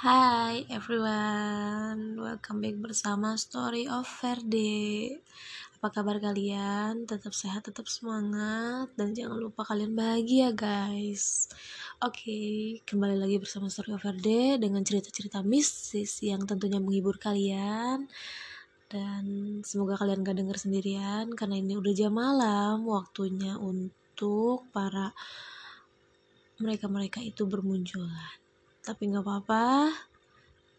Hai everyone, welcome back bersama Story of Verde Apa kabar kalian? Tetap sehat, tetap semangat. Dan jangan lupa kalian bahagia guys. Oke, kembali lagi bersama Story of Verde Dengan cerita-cerita mistis yang tentunya menghibur kalian. Dan semoga kalian gak denger sendirian Karena ini udah jam malam. Waktunya untuk para mereka-mereka itu bermunculan tapi nggak apa-apa.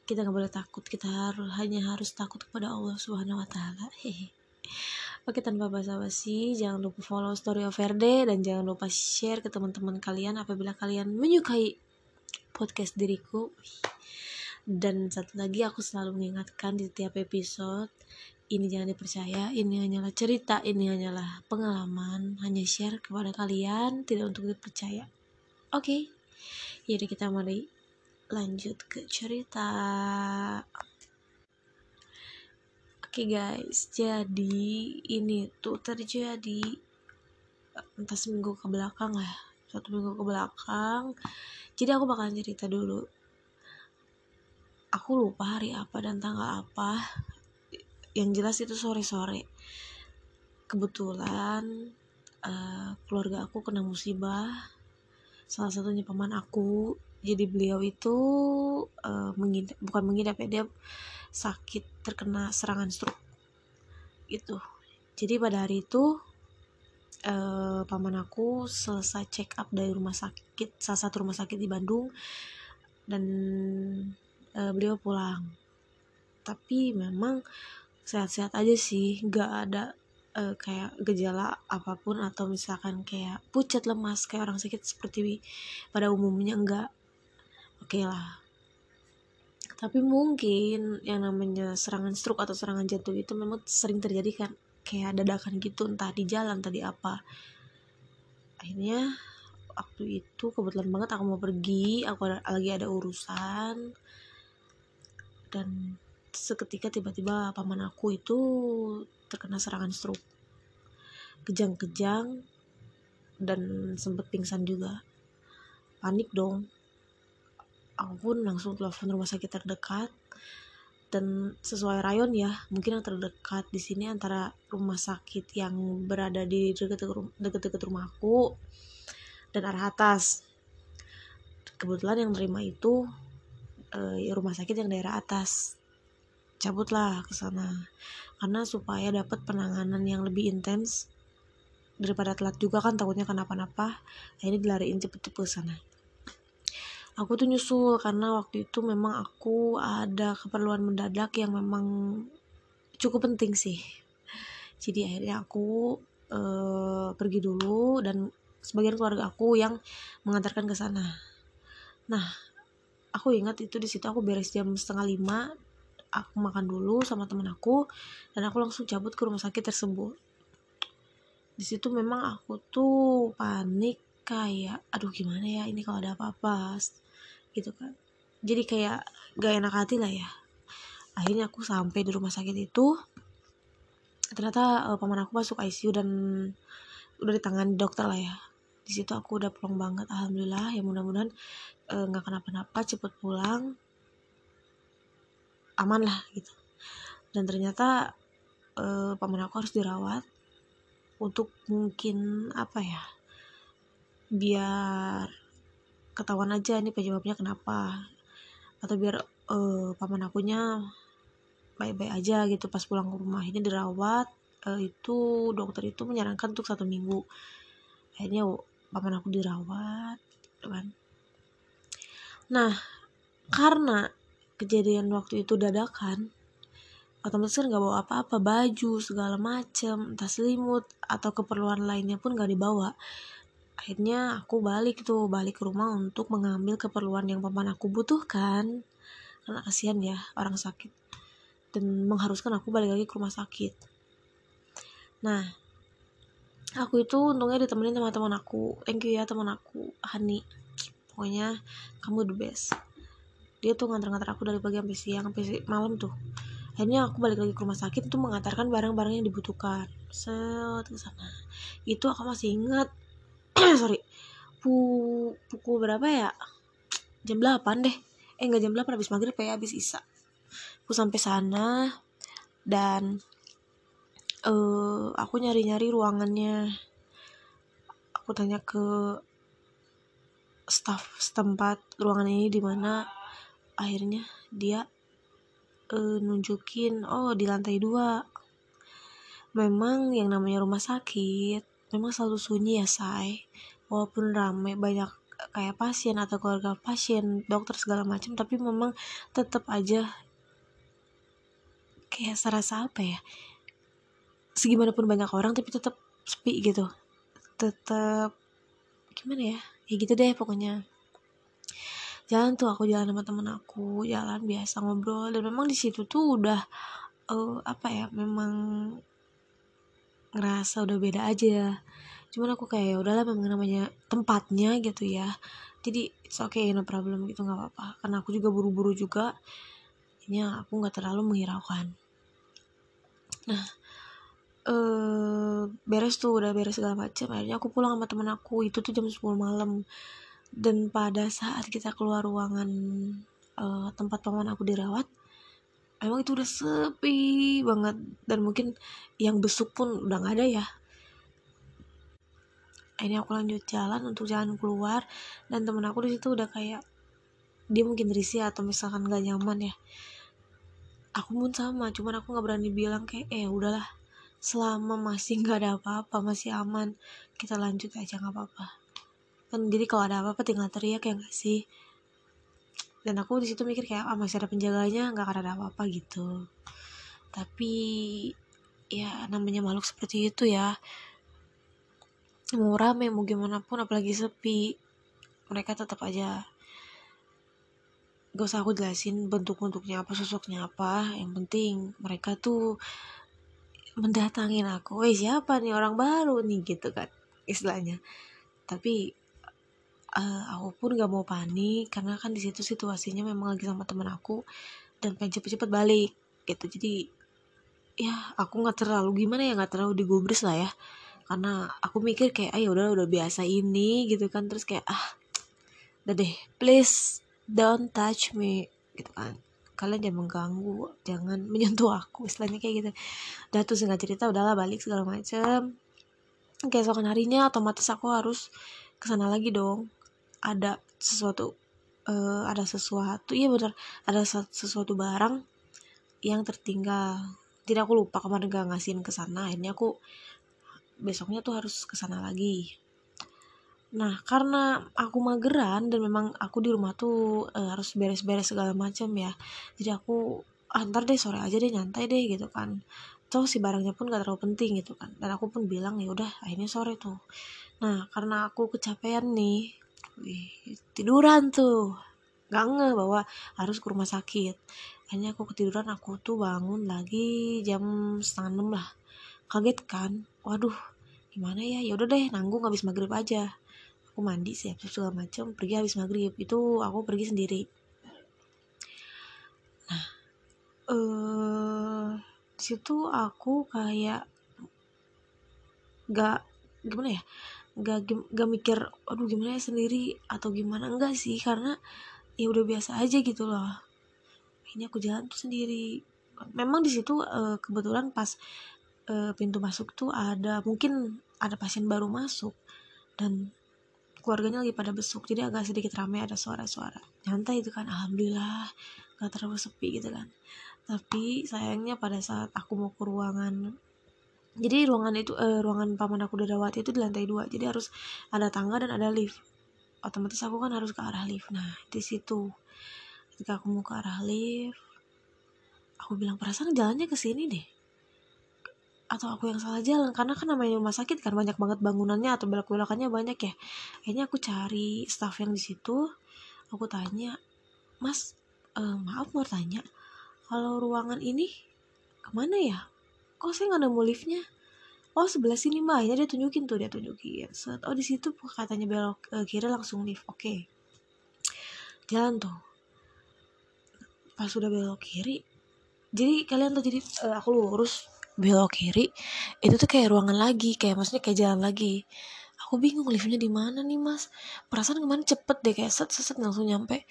Kita nggak boleh takut. Kita harus hanya harus takut kepada Allah Subhanahu Wa Taala. Hehe Oke tanpa basa-basi jangan lupa follow story of Verde dan jangan lupa share ke teman-teman kalian apabila kalian menyukai podcast diriku. Dan satu lagi aku selalu mengingatkan di setiap episode ini jangan dipercaya ini hanyalah cerita ini hanyalah pengalaman. Hanya share kepada kalian tidak untuk dipercaya. Oke okay. jadi kita mari lanjut ke cerita Oke okay guys, jadi ini tuh terjadi entah seminggu ke belakang lah, satu minggu ke belakang. Jadi aku bakalan cerita dulu. Aku lupa hari apa dan tanggal apa. Yang jelas itu sore-sore. Kebetulan uh, keluarga aku kena musibah. Salah satunya paman aku jadi beliau itu uh, mengidap bukan mengidap ya dia sakit terkena serangan stroke. Itu. Jadi pada hari itu uh, paman aku selesai check up dari rumah sakit salah satu rumah sakit di Bandung dan uh, beliau pulang. Tapi memang sehat-sehat aja sih nggak ada uh, kayak gejala apa pun atau misalkan kayak pucat lemas kayak orang sakit seperti pada umumnya enggak oke okay lah tapi mungkin yang namanya serangan stroke atau serangan jantung itu memang sering terjadi kan kayak dadakan gitu entah di jalan tadi apa. Akhirnya waktu itu kebetulan banget aku mau pergi aku ada, lagi ada urusan. Dan seketika tiba-tiba paman aku itu terkena serangan stroke. Kejang-kejang dan sempet pingsan juga. Panik dong aku pun langsung telepon rumah sakit terdekat. Dan sesuai rayon ya mungkin yang terdekat di sini antara rumah sakit yang berada di dekat-dekat rumahku dan arah atas. Kebetulan yang terima itu eh, rumah sakit yang daerah atas. Cabutlah ke sana karena supaya dapat penanganan yang lebih intens daripada telat juga kan takutnya kenapa-napa. Ini dilariin cepet-cepet sana aku tuh nyusul karena waktu itu memang aku ada keperluan mendadak yang memang cukup penting sih. Jadi akhirnya aku uh, pergi dulu dan sebagian keluarga aku yang mengantarkan ke sana. Nah aku ingat itu di situ aku beres jam setengah lima aku makan dulu sama temen aku dan aku langsung cabut ke rumah sakit tersebut. Di situ memang aku tuh panik kayak aduh gimana ya ini kalau ada apa-apa? Gitu kan. Jadi kayak gak enak hati lah ya. Akhirnya aku sampai di rumah sakit itu ternyata uh, paman aku masuk ICU dan udah ditangani dokter lah ya. Di situ aku udah plong banget alhamdulillah. Ya mudah-mudahan eh, nggak uh, kenapa-napa cepet pulang aman lah gitu. Dan ternyata uh, paman aku harus dirawat untuk mungkin apa ya biar ketahuan aja ini penyebabnya kenapa. Atau biar uh, paman akunya baik-baik aja gitu pas pulang ke rumah. Ini dirawat uh, itu dokter itu menyarankan untuk satu minggu. Akhirnya paman aku dirawat gitu kan. Nah karena kejadian waktu itu dadakan otomatis kan nggak bawa apa-apa baju segala macem entah selimut atau keperluan lainnya pun gak dibawa akhirnya aku balik tuh balik ke rumah untuk mengambil keperluan yang paman aku butuhkan. Karena kasihan ya orang sakit. Dan mengharuskan aku balik lagi ke rumah sakit. Nah aku itu untungnya ditemenin sama teman aku. Thank you ya teman aku Hani. Pokoknya kamu the best. Dia tuh nganter-nganter aku dari pagi sampai siang sampai malam tuh. Akhirnya aku balik lagi ke rumah sakit tuh mengantarkan barang-barang yang dibutuhkan. Set ke sana. Itu aku masih ingat sorry. Pu pukul berapa ya? Jam 8 deh. Eh nggak jam 8 habis maghrib ya habis isa aku sampai sana dan uh, aku nyari-nyari ruangannya. Aku tanya ke staff setempat ruangan ini di mana. Akhirnya dia uh, nunjukin oh di lantai dua. Memang yang namanya rumah sakit memang selalu sunyi ya say walaupun ramai banyak kayak pasien atau keluarga pasien dokter segala macam tapi memang tetap aja kayak serasa apa ya segimanapun banyak orang tapi tetap sepi gitu. Tetap gimana ya? Ya gitu deh pokoknya. Jalan tuh aku jalan sama temen aku jalan biasa ngobrol dan memang di situ tuh udah uh, apa ya memang ngerasa udah beda aja. Cuman aku kayak ya udahlah memang namanya tempatnya gitu ya. Jadi it's okay no problem gitu nggak apa-apa. Karena aku juga buru-buru juga. Ini aku nggak terlalu menghiraukan. Nah eh beres tuh udah beres segala macam akhirnya aku pulang sama temen aku. Itu tuh jam 10 malam. Dan pada saat kita keluar ruangan uh, tempat paman aku dirawat emang itu udah sepi banget. Dan mungkin yang besuk pun udah nggak ada ya. Ini aku lanjut jalan untuk jalan keluar. Dan temen aku di situ udah kayak dia mungkin risih atau misalkan gak nyaman ya. Aku pun sama cuman aku nggak berani bilang kayak eh udahlah. Selama masih nggak ada apa-apa masih aman kita lanjut aja nggak apa-apa. Kan jadi kalau ada apa-apa tinggal teriak ya nggak sih dan aku di situ mikir kayak ah masih ada penjaganya nggak akan ada apa-apa gitu. Tapi ya namanya makhluk seperti itu ya. Mau rame mau gimana pun apalagi sepi mereka tetap aja gak usah aku jelasin bentuk-bentuknya apa sosoknya apa. Yang penting mereka tuh mendatangin aku eh siapa nih orang baru nih? Gitu kan istilahnya. Tapi uh, aku pun gak mau panik karena kan di situ situasinya memang lagi sama temen aku dan pengen cepet-cepet balik gitu. Jadi ya aku nggak terlalu gimana ya nggak terlalu digubris lah ya. Karena aku mikir kayak ayo udah udah biasa ini gitu kan. Terus kayak ah udah deh please don't touch me gitu kan. Kalian jangan mengganggu jangan menyentuh aku istilahnya kayak gitu. Udah tuh singkat cerita udahlah balik segala macem. Keesokan harinya otomatis aku harus ke sana lagi dong ada sesuatu uh, ada sesuatu iya benar ada sesuatu barang yang tertinggal. Tidak aku lupa kemarin gak ngasihin ke sana akhirnya aku besoknya tuh harus ke sana lagi. Nah karena aku mageran dan memang aku di rumah tuh uh, harus beres-beres segala macam ya jadi aku antar ah, deh sore aja deh nyantai deh gitu kan. Toh si barangnya pun gak terlalu penting gitu kan dan aku pun bilang ya udah akhirnya sore tuh. Nah karena aku kecapean nih wih, tiduran tuh. Gak nge bahwa harus ke rumah sakit. Akhirnya aku ketiduran aku tuh bangun lagi jam setengah enam lah. Kaget kan? Waduh gimana ya? Ya udah deh nanggung habis maghrib aja. Aku mandi siap segala macam pergi habis maghrib. Itu aku pergi sendiri. Nah eh situ aku kayak gak gimana ya gak gak mikir aduh gimana ya sendiri atau gimana? Enggak sih karena ya udah biasa aja gitu loh. Ini aku jalan tuh sendiri. Memang di situ uh, kebetulan pas uh, pintu masuk tuh ada mungkin ada pasien baru masuk dan keluarganya lagi pada besuk jadi agak sedikit ramai ada suara-suara. Nyantai itu kan alhamdulillah gak terlalu sepi gitu kan. Tapi sayangnya pada saat aku mau ke ruangan jadi ruangan itu eh, ruangan paman aku Dadawati itu di lantai dua. Jadi harus ada tangga dan ada lift. Otomatis aku kan harus ke arah lift. Nah di situ. Ketika aku mau ke arah lift aku bilang perasaan jalannya ke sini deh. Atau aku yang salah jalan? Karena kan namanya rumah sakit kan banyak banget bangunannya atau belok belokannya banyak ya. Akhirnya aku cari staff yang di situ. Aku tanya mas uh, maaf mau tanya kalau ruangan ini ke mana ya kok saya nggak nemu liftnya? Oh sebelah sini mah akhirnya dia tunjukin tuh dia tunjukin. Set, oh di situ katanya belok uh, kiri langsung lift. Oke. Okay. jalan tuh. Pas sudah belok kiri jadi kalian tuh jadi uh, aku lurus belok kiri itu tuh kayak ruangan lagi kayak maksudnya kayak jalan lagi. Aku bingung liftnya di mana nih mas? Perasaan kemarin cepet deh kayak set set, set langsung nyampe.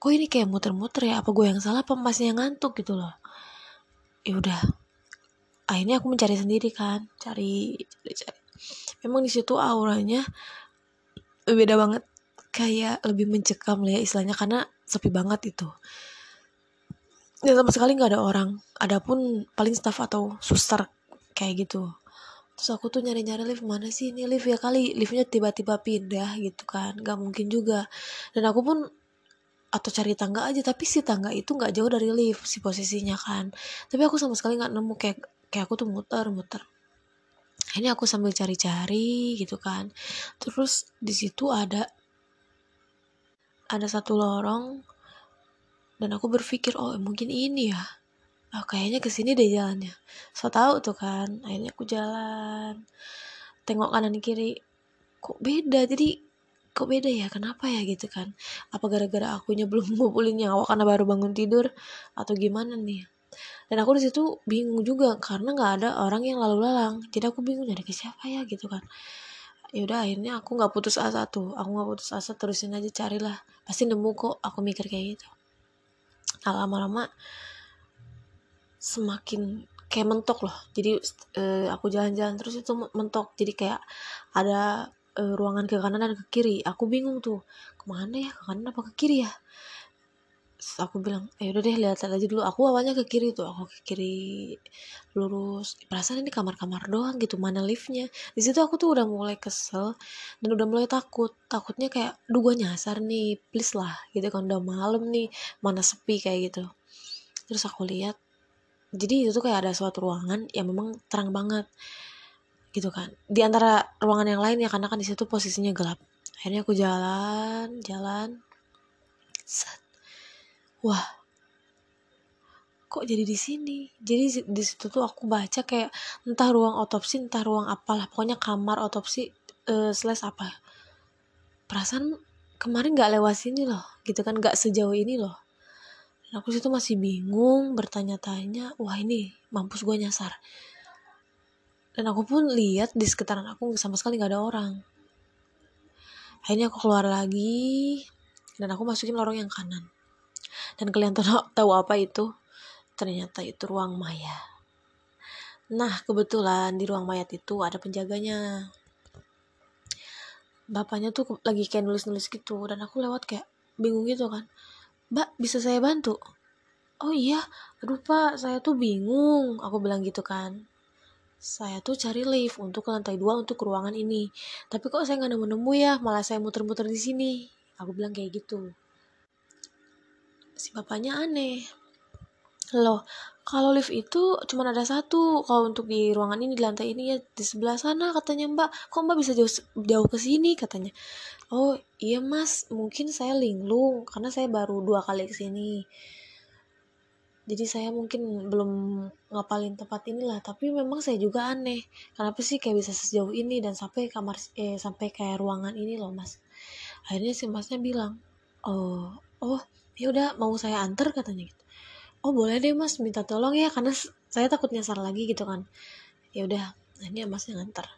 Kok ini kayak muter-muter ya? Apa gue yang salah apa masnya yang ngantuk gitu loh? Ya udah akhirnya aku mencari sendiri kan cari cari, cari. memang di situ auranya beda banget kayak lebih mencekam lah ya istilahnya karena sepi banget itu. Ya sama sekali nggak ada orang adapun paling staff atau suster kayak gitu. Terus aku tuh nyari-nyari lift mana sih ini lift ya? Kali liftnya tiba-tiba pindah gitu kan nggak mungkin juga. Dan aku pun atau cari tangga aja tapi si tangga itu nggak jauh dari lift si posisinya kan. Tapi aku sama sekali nggak nemu kayak kayak aku tuh muter-muter ini aku sambil cari-cari gitu kan. Terus di situ ada ada satu lorong dan aku berpikir oh mungkin ini ya. Oh, kayaknya ke sini deh jalannya. So tau tuh kan akhirnya aku jalan tengok kanan kiri kok beda? Jadi kok beda ya? Kenapa ya? Gitu kan. Apa gara-gara akunya belum ngumpulin nyawa karena baru bangun tidur atau gimana nih dan aku di situ bingung juga karena nggak ada orang yang lalu lalang. Jadi aku bingung nyari ke siapa ya? Gitu kan. Ya udah akhirnya aku nggak putus asa tuh. Aku nggak putus asa terusin aja carilah. Pasti nemu kok aku mikir kayak gitu. Nah lama-lama semakin kayak mentok loh. Jadi uh, aku jalan-jalan terus itu mentok. Jadi kayak ada uh, ruangan ke kanan dan ke kiri. Aku bingung tuh ke mana ya? Ke kanan apa ke kiri ya aku bilang eh udah deh lihat aja dulu. Aku awalnya ke kiri tuh aku ke kiri lurus. Perasaan ini kamar-kamar doang gitu mana liftnya. Di situ aku tuh udah mulai kesel dan udah mulai takut. Takutnya kayak duh gue nyasar nih please lah gitu kan udah malam nih mana sepi kayak gitu. Terus aku lihat jadi itu tuh kayak ada suatu ruangan yang memang terang banget gitu kan. Di antara ruangan yang lain ya karena kan di situ posisinya gelap. Akhirnya aku jalan jalan set wah kok jadi di sini? Jadi di situ tuh aku baca kayak entah ruang otopsi entah ruang apalah pokoknya kamar otopsi uh, slash apa perasaan kemarin nggak lewat sini loh gitu kan nggak sejauh ini loh. Aku situ masih bingung bertanya-tanya wah ini mampus gue nyasar. Dan aku pun lihat di sekitaran aku sama sekali nggak ada orang. Akhirnya aku keluar lagi dan aku masukin lorong yang kanan dan kalian tahu, apa itu ternyata itu ruang maya nah kebetulan di ruang mayat itu ada penjaganya bapaknya tuh lagi kayak nulis-nulis gitu dan aku lewat kayak bingung gitu kan Mbak, bisa saya bantu? Oh iya, aduh pak, saya tuh bingung. Aku bilang gitu kan. Saya tuh cari lift untuk ke lantai dua untuk ruangan ini. Tapi kok saya nggak nemu-nemu ya, malah saya muter-muter di sini. Aku bilang kayak gitu. Si bapaknya aneh. Loh, kalau lift itu cuma ada satu. Kalau untuk di ruangan ini di lantai ini ya di sebelah sana katanya Mbak. Kok Mbak bisa jauh jauh ke sini katanya oh iya mas mungkin saya linglung karena saya baru dua kali ke sini jadi saya mungkin belum ngapalin tempat inilah tapi memang saya juga aneh kenapa sih kayak bisa sejauh ini dan sampai kamar eh sampai kayak ruangan ini loh mas akhirnya si masnya bilang oh oh ya udah mau saya antar katanya gitu. Oh boleh deh mas minta tolong ya karena saya takut nyasar lagi gitu kan. Ya udah ini masnya ngantar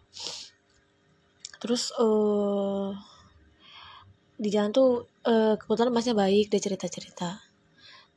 terus uh, di jalan tuh uh, kebetulan masnya baik dia cerita cerita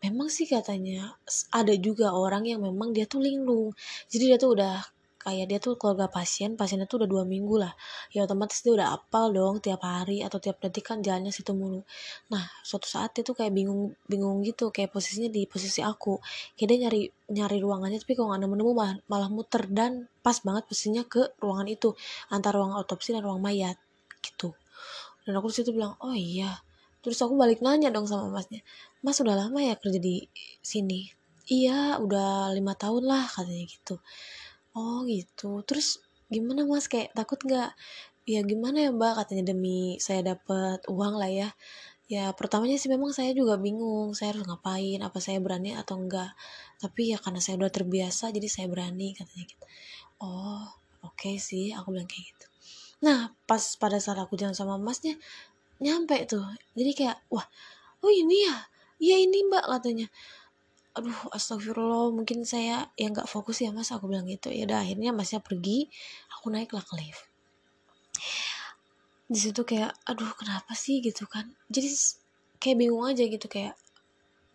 memang sih katanya ada juga orang yang memang dia tuh linglung. Jadi dia tuh udah kayak dia tuh keluarga pasien pasiennya tuh udah dua minggu lah. Ya otomatis dia udah apal dong tiap hari atau tiap detik kan jalannya situ mulu. Nah suatu saat dia tuh kayak bingung bingung gitu kayak posisinya di posisi aku. Kayak dia nyari nyari ruangannya tapi kok nggak nemu nemu malah, malah muter dan pas banget posisinya ke ruangan itu antara ruang otopsi dan ruang mayat gitu. Dan aku situ bilang oh iya. Terus aku balik nanya dong sama masnya mas udah lama ya kerja di sini? Iya udah lima tahun lah katanya gitu oh gitu. Terus gimana mas? Kayak takut nggak? Ya gimana ya mbak? Katanya demi saya dapat uang lah ya. Ya pertamanya sih memang saya juga bingung saya harus ngapain apa saya berani atau enggak tapi ya karena saya udah terbiasa jadi saya berani katanya gitu. Oh oke okay sih aku bilang kayak gitu. Nah pas pada saat aku jalan sama masnya nyampe tuh. Jadi kayak wah oh ini ya? Iya ini mbak katanya aduh astagfirullah mungkin saya yang nggak fokus ya mas aku bilang gitu. Ya udah akhirnya masnya pergi aku naik lah ke lift. Di situ kayak aduh kenapa sih? gitu kan. Jadi kayak bingung aja gitu kayak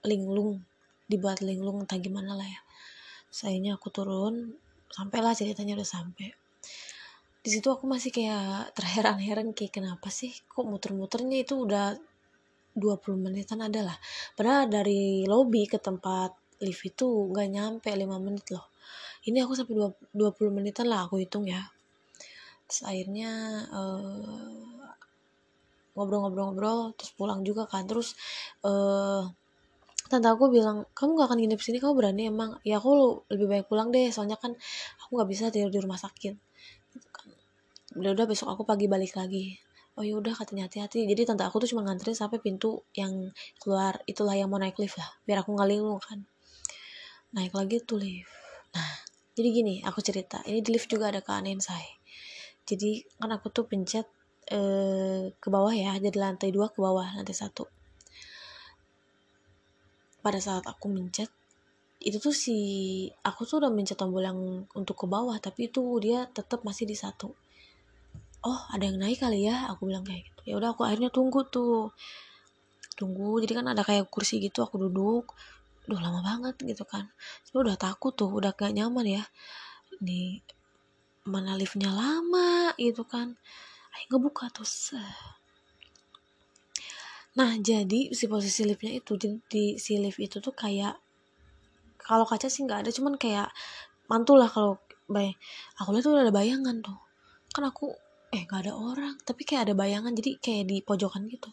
linglung dibuat linglung entah gimana lah ya. Sayangnya aku turun sampailah ceritanya udah sampai. Di situ aku masih kayak terheran-heran kayak kenapa sih? Kok muter-muternya itu udah 20 menitan adalah padahal dari lobby ke tempat lift itu nggak nyampe 5 menit loh. Ini aku sampai 20 menitan lah aku hitung ya. Terus akhirnya uh, ngobrol-ngobrol-ngobrol terus pulang juga kan. Terus uh, tante aku bilang kamu gak akan nginep sini? Kamu berani emang? Ya aku lebih baik pulang deh soalnya kan aku nggak bisa tidur di rumah sakit. Gitu kan. Udah udah besok aku pagi balik lagi oh ya udah katanya hati-hati jadi tante aku tuh cuma nganterin sampai pintu yang keluar. Itulah yang mau naik lift lah biar aku nggak linglung kan. Naik lagi tuh lift. Nah jadi gini aku cerita. Ini di lift juga ada keanehan saya jadi kan aku tuh pencet eh, ke bawah ya jadi lantai dua ke bawah lantai satu. Pada saat aku mencet itu tuh si aku tuh udah mencet tombol yang untuk ke bawah tapi itu dia tetap masih di satu oh ada yang naik kali ya? Aku bilang kayak gitu. Ya udah aku akhirnya tunggu tuh. Tunggu jadi kan ada kayak kursi gitu aku duduk. Udah lama banget gitu kan. So, udah takut tuh udah gak nyaman ya. Nih mana liftnya lama gitu kan. Ayo ngebuka tuh nah jadi si posisi liftnya itu di, di si lift itu tuh kayak kalau kaca sih nggak ada cuman kayak mantul lah kalau bay aku lihat tuh udah ada bayangan tuh. Kan aku eh gak ada orang. Tapi kayak ada bayangan jadi kayak di pojokan gitu.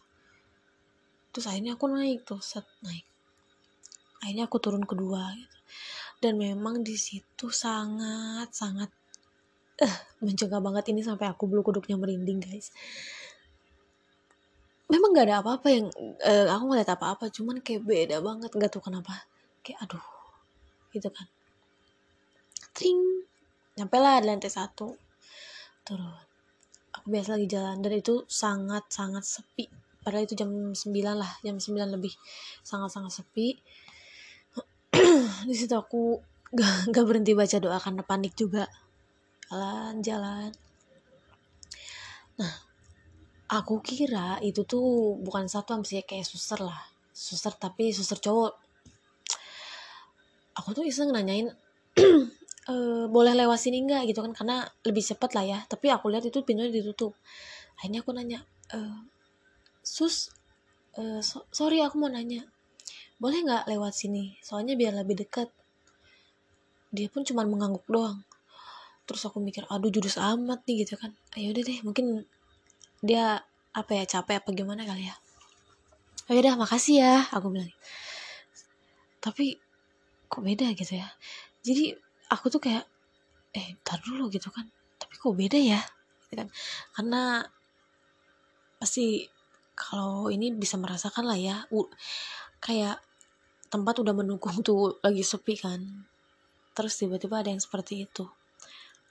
Terus akhirnya aku naik tuh set naik. Akhirnya aku turun kedua gitu. Dan memang di situ sangat sangat eh mencegah banget ini sampai aku bulu kuduknya merinding guys. Memang gak ada apa-apa yang uh, aku ngeliat apa-apa cuman kayak beda banget gak tuh kenapa. Kayak aduh gitu kan. Tring nyampe lah di lantai satu. Turun biasa lagi jalan dan itu sangat sangat sepi. Padahal itu jam 9 lah jam 9 lebih. Sangat sangat sepi. Di situ aku gak, gak berhenti baca doa karena panik juga. Jalan jalan. Nah aku kira itu tuh bukan satu sih kayak suster lah. Suster tapi suster cowok. Aku tuh iseng nanyain e, boleh lewat sini enggak gitu kan karena lebih cepat lah ya. Tapi aku lihat itu pintunya ditutup. Akhirnya aku nanya e, sus e, so, sorry aku mau nanya boleh nggak lewat sini? Soalnya biar lebih dekat. Dia pun cuma mengangguk doang. Terus aku mikir aduh jurus amat nih gitu kan. Ayo udah deh mungkin dia apa ya capek apa gimana kali ya? Ayo udah makasih ya aku bilang. Tapi kok beda gitu ya. Jadi aku tuh kayak eh tar dulu gitu kan. Tapi kok beda ya? Gitu kan. Karena pasti kalau ini bisa merasakan lah ya u, kayak tempat udah mendukung tuh lagi sepi kan. Terus tiba-tiba ada yang seperti itu.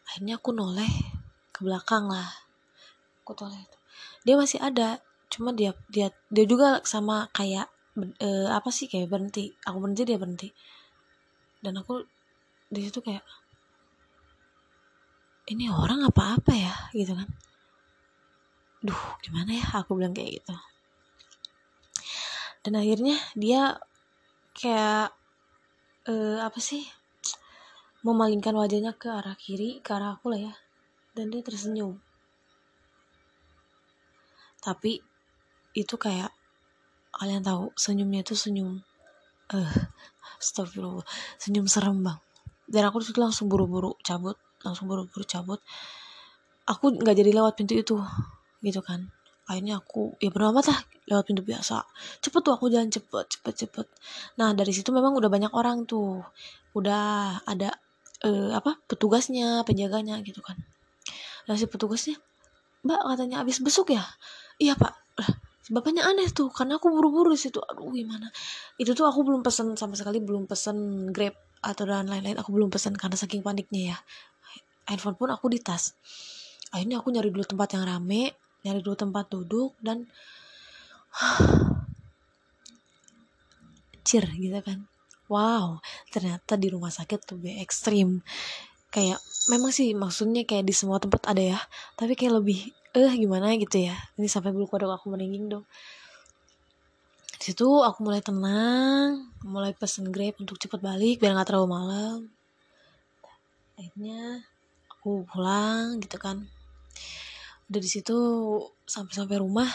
Akhirnya aku noleh ke belakang lah. Aku noleh itu dia masih ada cuma dia dia dia juga sama kayak uh, apa sih kayak berhenti. Aku berhenti dia berhenti. Dan aku di situ kayak ini orang apa-apa ya? Gitu kan. Duh gimana ya? Aku bilang kayak gitu. Dan akhirnya dia kayak uh, apa sih memalingkan wajahnya ke arah kiri ke arah aku lah ya. Dan dia tersenyum. Tapi itu kayak kalian tahu senyumnya itu senyum eh uh, Astagfirullah senyum serem bang dan aku di situ langsung buru-buru cabut langsung buru-buru cabut. Aku nggak jadi lewat pintu itu gitu kan. Akhirnya aku ya benar amat lah lewat pintu biasa. Cepet tuh aku jalan cepet cepet cepet. Nah dari situ memang udah banyak orang tuh. Udah ada uh, apa petugasnya penjaganya gitu kan. Nah si petugasnya mbak katanya abis besuk ya? Iya pak. Lah bapaknya aneh tuh karena aku buru-buru di situ. Aduh gimana? Itu tuh aku belum pesen sama sekali belum pesen grab atau dan lain-lain aku belum pesan karena saking paniknya ya. Handphone pun aku di tas. Akhirnya aku nyari dulu tempat yang rame nyari dulu tempat duduk dan cir gitu kan. Wow ternyata di rumah sakit lebih ekstrim. Kayak memang sih maksudnya kayak di semua tempat ada ya. Tapi kayak lebih eh gimana? gitu ya. Ini sampai bulu kodok aku merinding dong di situ aku mulai tenang mulai pesen grab untuk cepat balik biar nggak terlalu malam. Akhirnya aku pulang gitu kan. Udah di situ sampai sampai rumah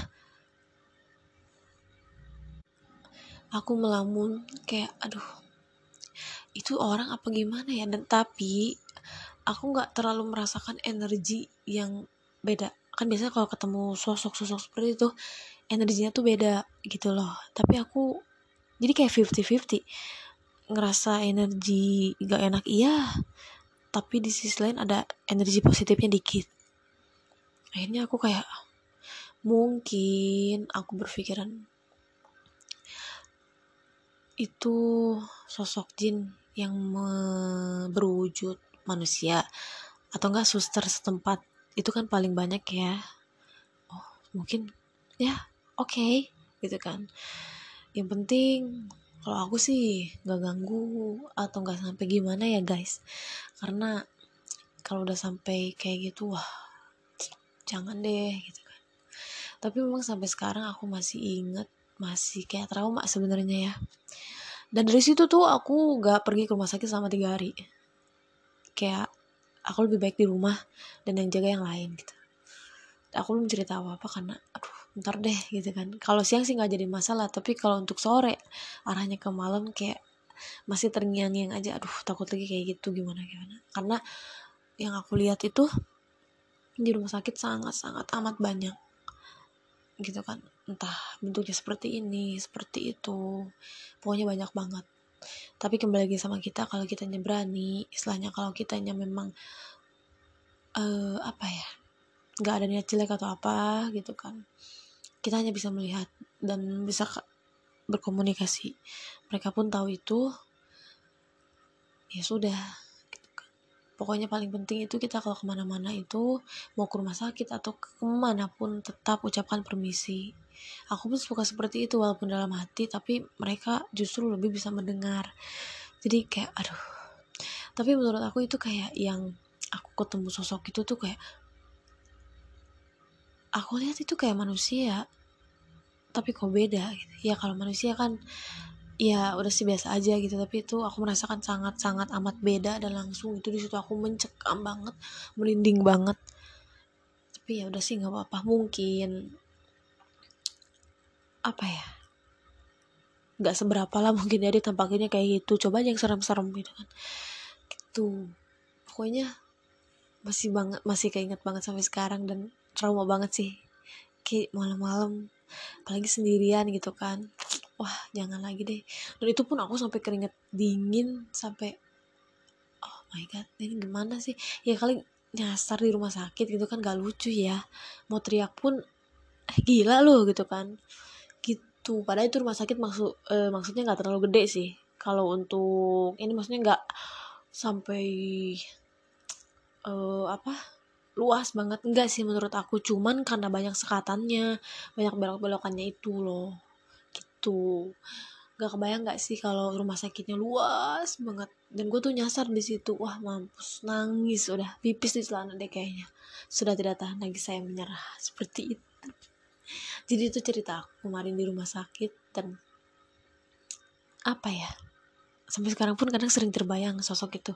aku melamun kayak aduh itu orang apa gimana ya? Dan tapi aku nggak terlalu merasakan energi yang beda kan biasanya kalau ketemu sosok-sosok seperti itu energinya tuh beda gitu loh. Tapi aku jadi kayak 50-50 ngerasa energi gak enak iya. Tapi di sisi lain ada energi positifnya dikit. Akhirnya aku kayak mungkin aku berpikiran itu sosok jin yang berwujud manusia atau enggak suster setempat itu kan paling banyak ya. Oh mungkin ya oke okay, gitu kan. Yang penting kalau aku sih nggak ganggu atau nggak sampai gimana ya guys. Karena kalau udah sampai kayak gitu wah jangan deh gitu kan. Tapi memang sampai sekarang aku masih inget masih kayak trauma sebenarnya ya. Dan dari situ tuh aku nggak pergi ke rumah sakit selama tiga hari. Kayak aku lebih baik di rumah dan yang jaga yang lain gitu. Aku belum cerita apa apa karena aduh ntar deh gitu kan. Kalau siang sih nggak jadi masalah tapi kalau untuk sore arahnya ke malam kayak masih terngiang-ngiang aja aduh takut lagi kayak gitu gimana gimana. Karena yang aku lihat itu di rumah sakit sangat-sangat amat banyak gitu kan. Entah bentuknya seperti ini seperti itu pokoknya banyak banget tapi kembali lagi sama kita kalau kita berani istilahnya kalau kitanya memang uh, apa ya nggak ada niat jelek atau apa gitu kan kita hanya bisa melihat dan bisa berkomunikasi mereka pun tahu itu ya sudah gitu kan. pokoknya paling penting itu kita kalau ke mana-mana itu mau ke rumah sakit atau ke mana pun tetap ucapkan permisi aku pun suka seperti itu walaupun dalam hati tapi mereka justru lebih bisa mendengar. Jadi kayak aduh. Tapi menurut aku itu kayak yang aku ketemu sosok itu tuh kayak aku lihat itu kayak manusia tapi kok beda gitu. Ya kalau manusia kan ya udah sih biasa aja gitu tapi itu aku merasakan sangat sangat amat beda dan langsung itu di situ aku mencekam banget merinding banget. Tapi ya udah sih nggak apa-apa. Mungkin apa ya? Nggak seberapa lah mungkin jadi tampaknya kayak gitu. Coba aja yang serem-serem gitu kan. Gitu. Pokoknya masih banget masih keinget banget sampai sekarang dan trauma banget sih. Kayak malam-malam. Apalagi sendirian gitu kan. Wah jangan lagi deh. Dan itu pun aku sampai keringet dingin sampai oh my god ini gimana sih? Ya kali nyasar di rumah sakit gitu kan gak lucu ya. Mau teriak pun eh, gila loh gitu kan gitu padahal itu rumah sakit maksud eh, maksudnya nggak terlalu gede sih. Kalau untuk ini maksudnya nggak sampai uh, apa luas banget. Enggak sih menurut aku. Cuman karena banyak sekatannya banyak belok-belokannya itu loh. Gitu. Gak kebayang gak sih kalau rumah sakitnya luas banget. Dan gue tuh nyasar di situ. Wah mampus. Nangis. Udah pipis di celana deh kayaknya. Sudah tidak tahan lagi saya menyerah. Seperti itu jadi itu cerita aku kemarin di rumah sakit dan apa ya sampai sekarang pun kadang sering terbayang sosok itu.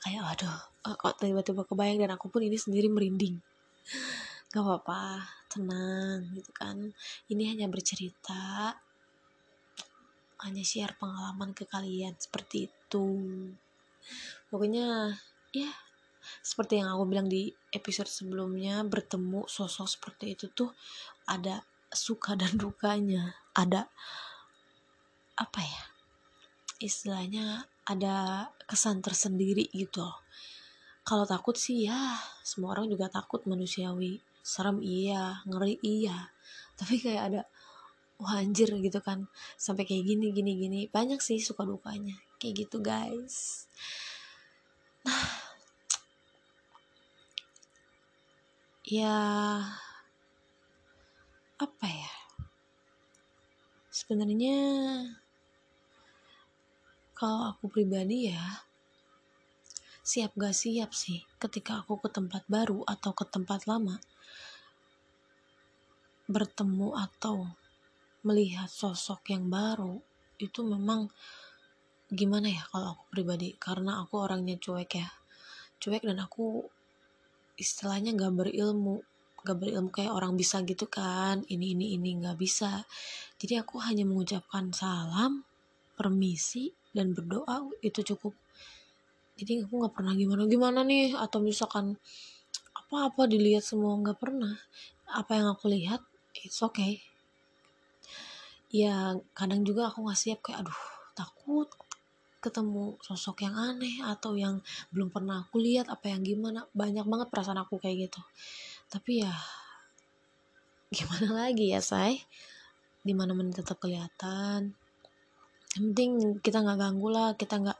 Kayak aduh kok tiba-tiba kebayang? Dan aku pun ini sendiri merinding. Gak apa-apa tenang gitu kan. Ini hanya bercerita hanya share pengalaman ke kalian seperti itu. Pokoknya ya seperti yang aku bilang di episode sebelumnya bertemu sosok seperti itu tuh ada suka dan dukanya. Ada apa ya istilahnya ada kesan tersendiri gitu. Kalau takut sih ya semua orang juga takut manusiawi. Serem iya ngeri iya. Tapi kayak ada wah anjir gitu kan. Sampai kayak gini gini gini. Banyak sih suka dukanya. Kayak gitu guys. Nah ya apa ya? Sebenarnya kalau aku pribadi ya siap gak siap sih ketika aku ke tempat baru atau ke tempat lama bertemu atau melihat sosok yang baru itu memang gimana ya kalau aku pribadi? Karena aku orangnya cuek ya. Cuek dan aku istilahnya gak berilmu gak berilmu kayak orang bisa gitu kan. Ini ini ini gak bisa. Jadi aku hanya mengucapkan salam permisi dan berdoa itu cukup. Jadi aku nggak pernah gimana gimana nih? Atau misalkan apa apa dilihat semua nggak pernah. Apa yang aku lihat it's okay. Ya kadang juga aku nggak siap kayak aduh takut ketemu sosok yang aneh atau yang belum pernah aku lihat apa yang gimana. Banyak banget perasaan aku kayak gitu tapi ya gimana lagi ya say? Di mana mana tetap kelihatan. Yang penting kita nggak ganggu lah kita nggak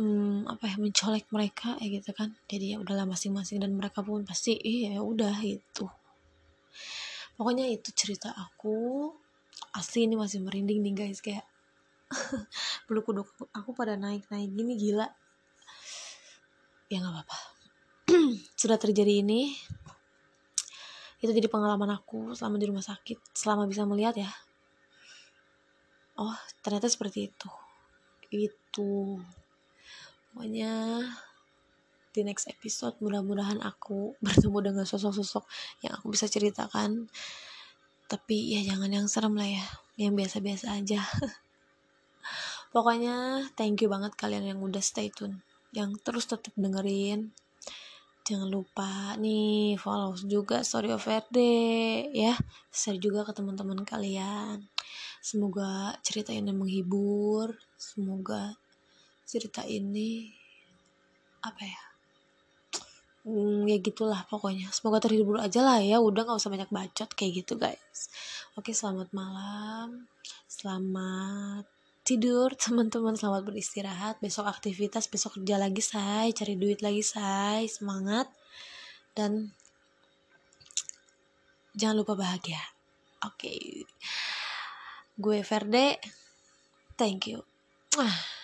hmm, apa ya mencolek mereka ya gitu kan. Jadi ya udahlah masing-masing dan mereka pun pasti iya ya udah itu pokoknya itu cerita aku asli ini masih merinding nih guys kayak bulu kuduk aku pada naik naik gini gila. Ya nggak apa-apa. Sudah terjadi ini itu jadi pengalaman aku selama di rumah sakit selama bisa melihat ya. Oh ternyata seperti itu. Itu. Pokoknya di next episode mudah-mudahan aku bertemu dengan sosok-sosok yang aku bisa ceritakan. Tapi ya jangan yang serem lah ya yang biasa-biasa aja. Pokoknya thank you banget kalian yang udah stay tune yang terus tetap dengerin jangan lupa nih follow juga story of RD ya. Share juga ke teman-teman kalian. Semoga cerita ini menghibur. Semoga cerita ini apa ya? Hmm, ya gitulah pokoknya. Semoga terhibur aja lah ya. Udah nggak usah banyak bacot kayak gitu guys. Oke selamat malam. Selamat tidur teman-teman selamat beristirahat. Besok aktivitas besok kerja lagi say. Cari duit lagi say. Semangat. Dan jangan lupa bahagia. Oke. Okay. gue Verde thank you. Ah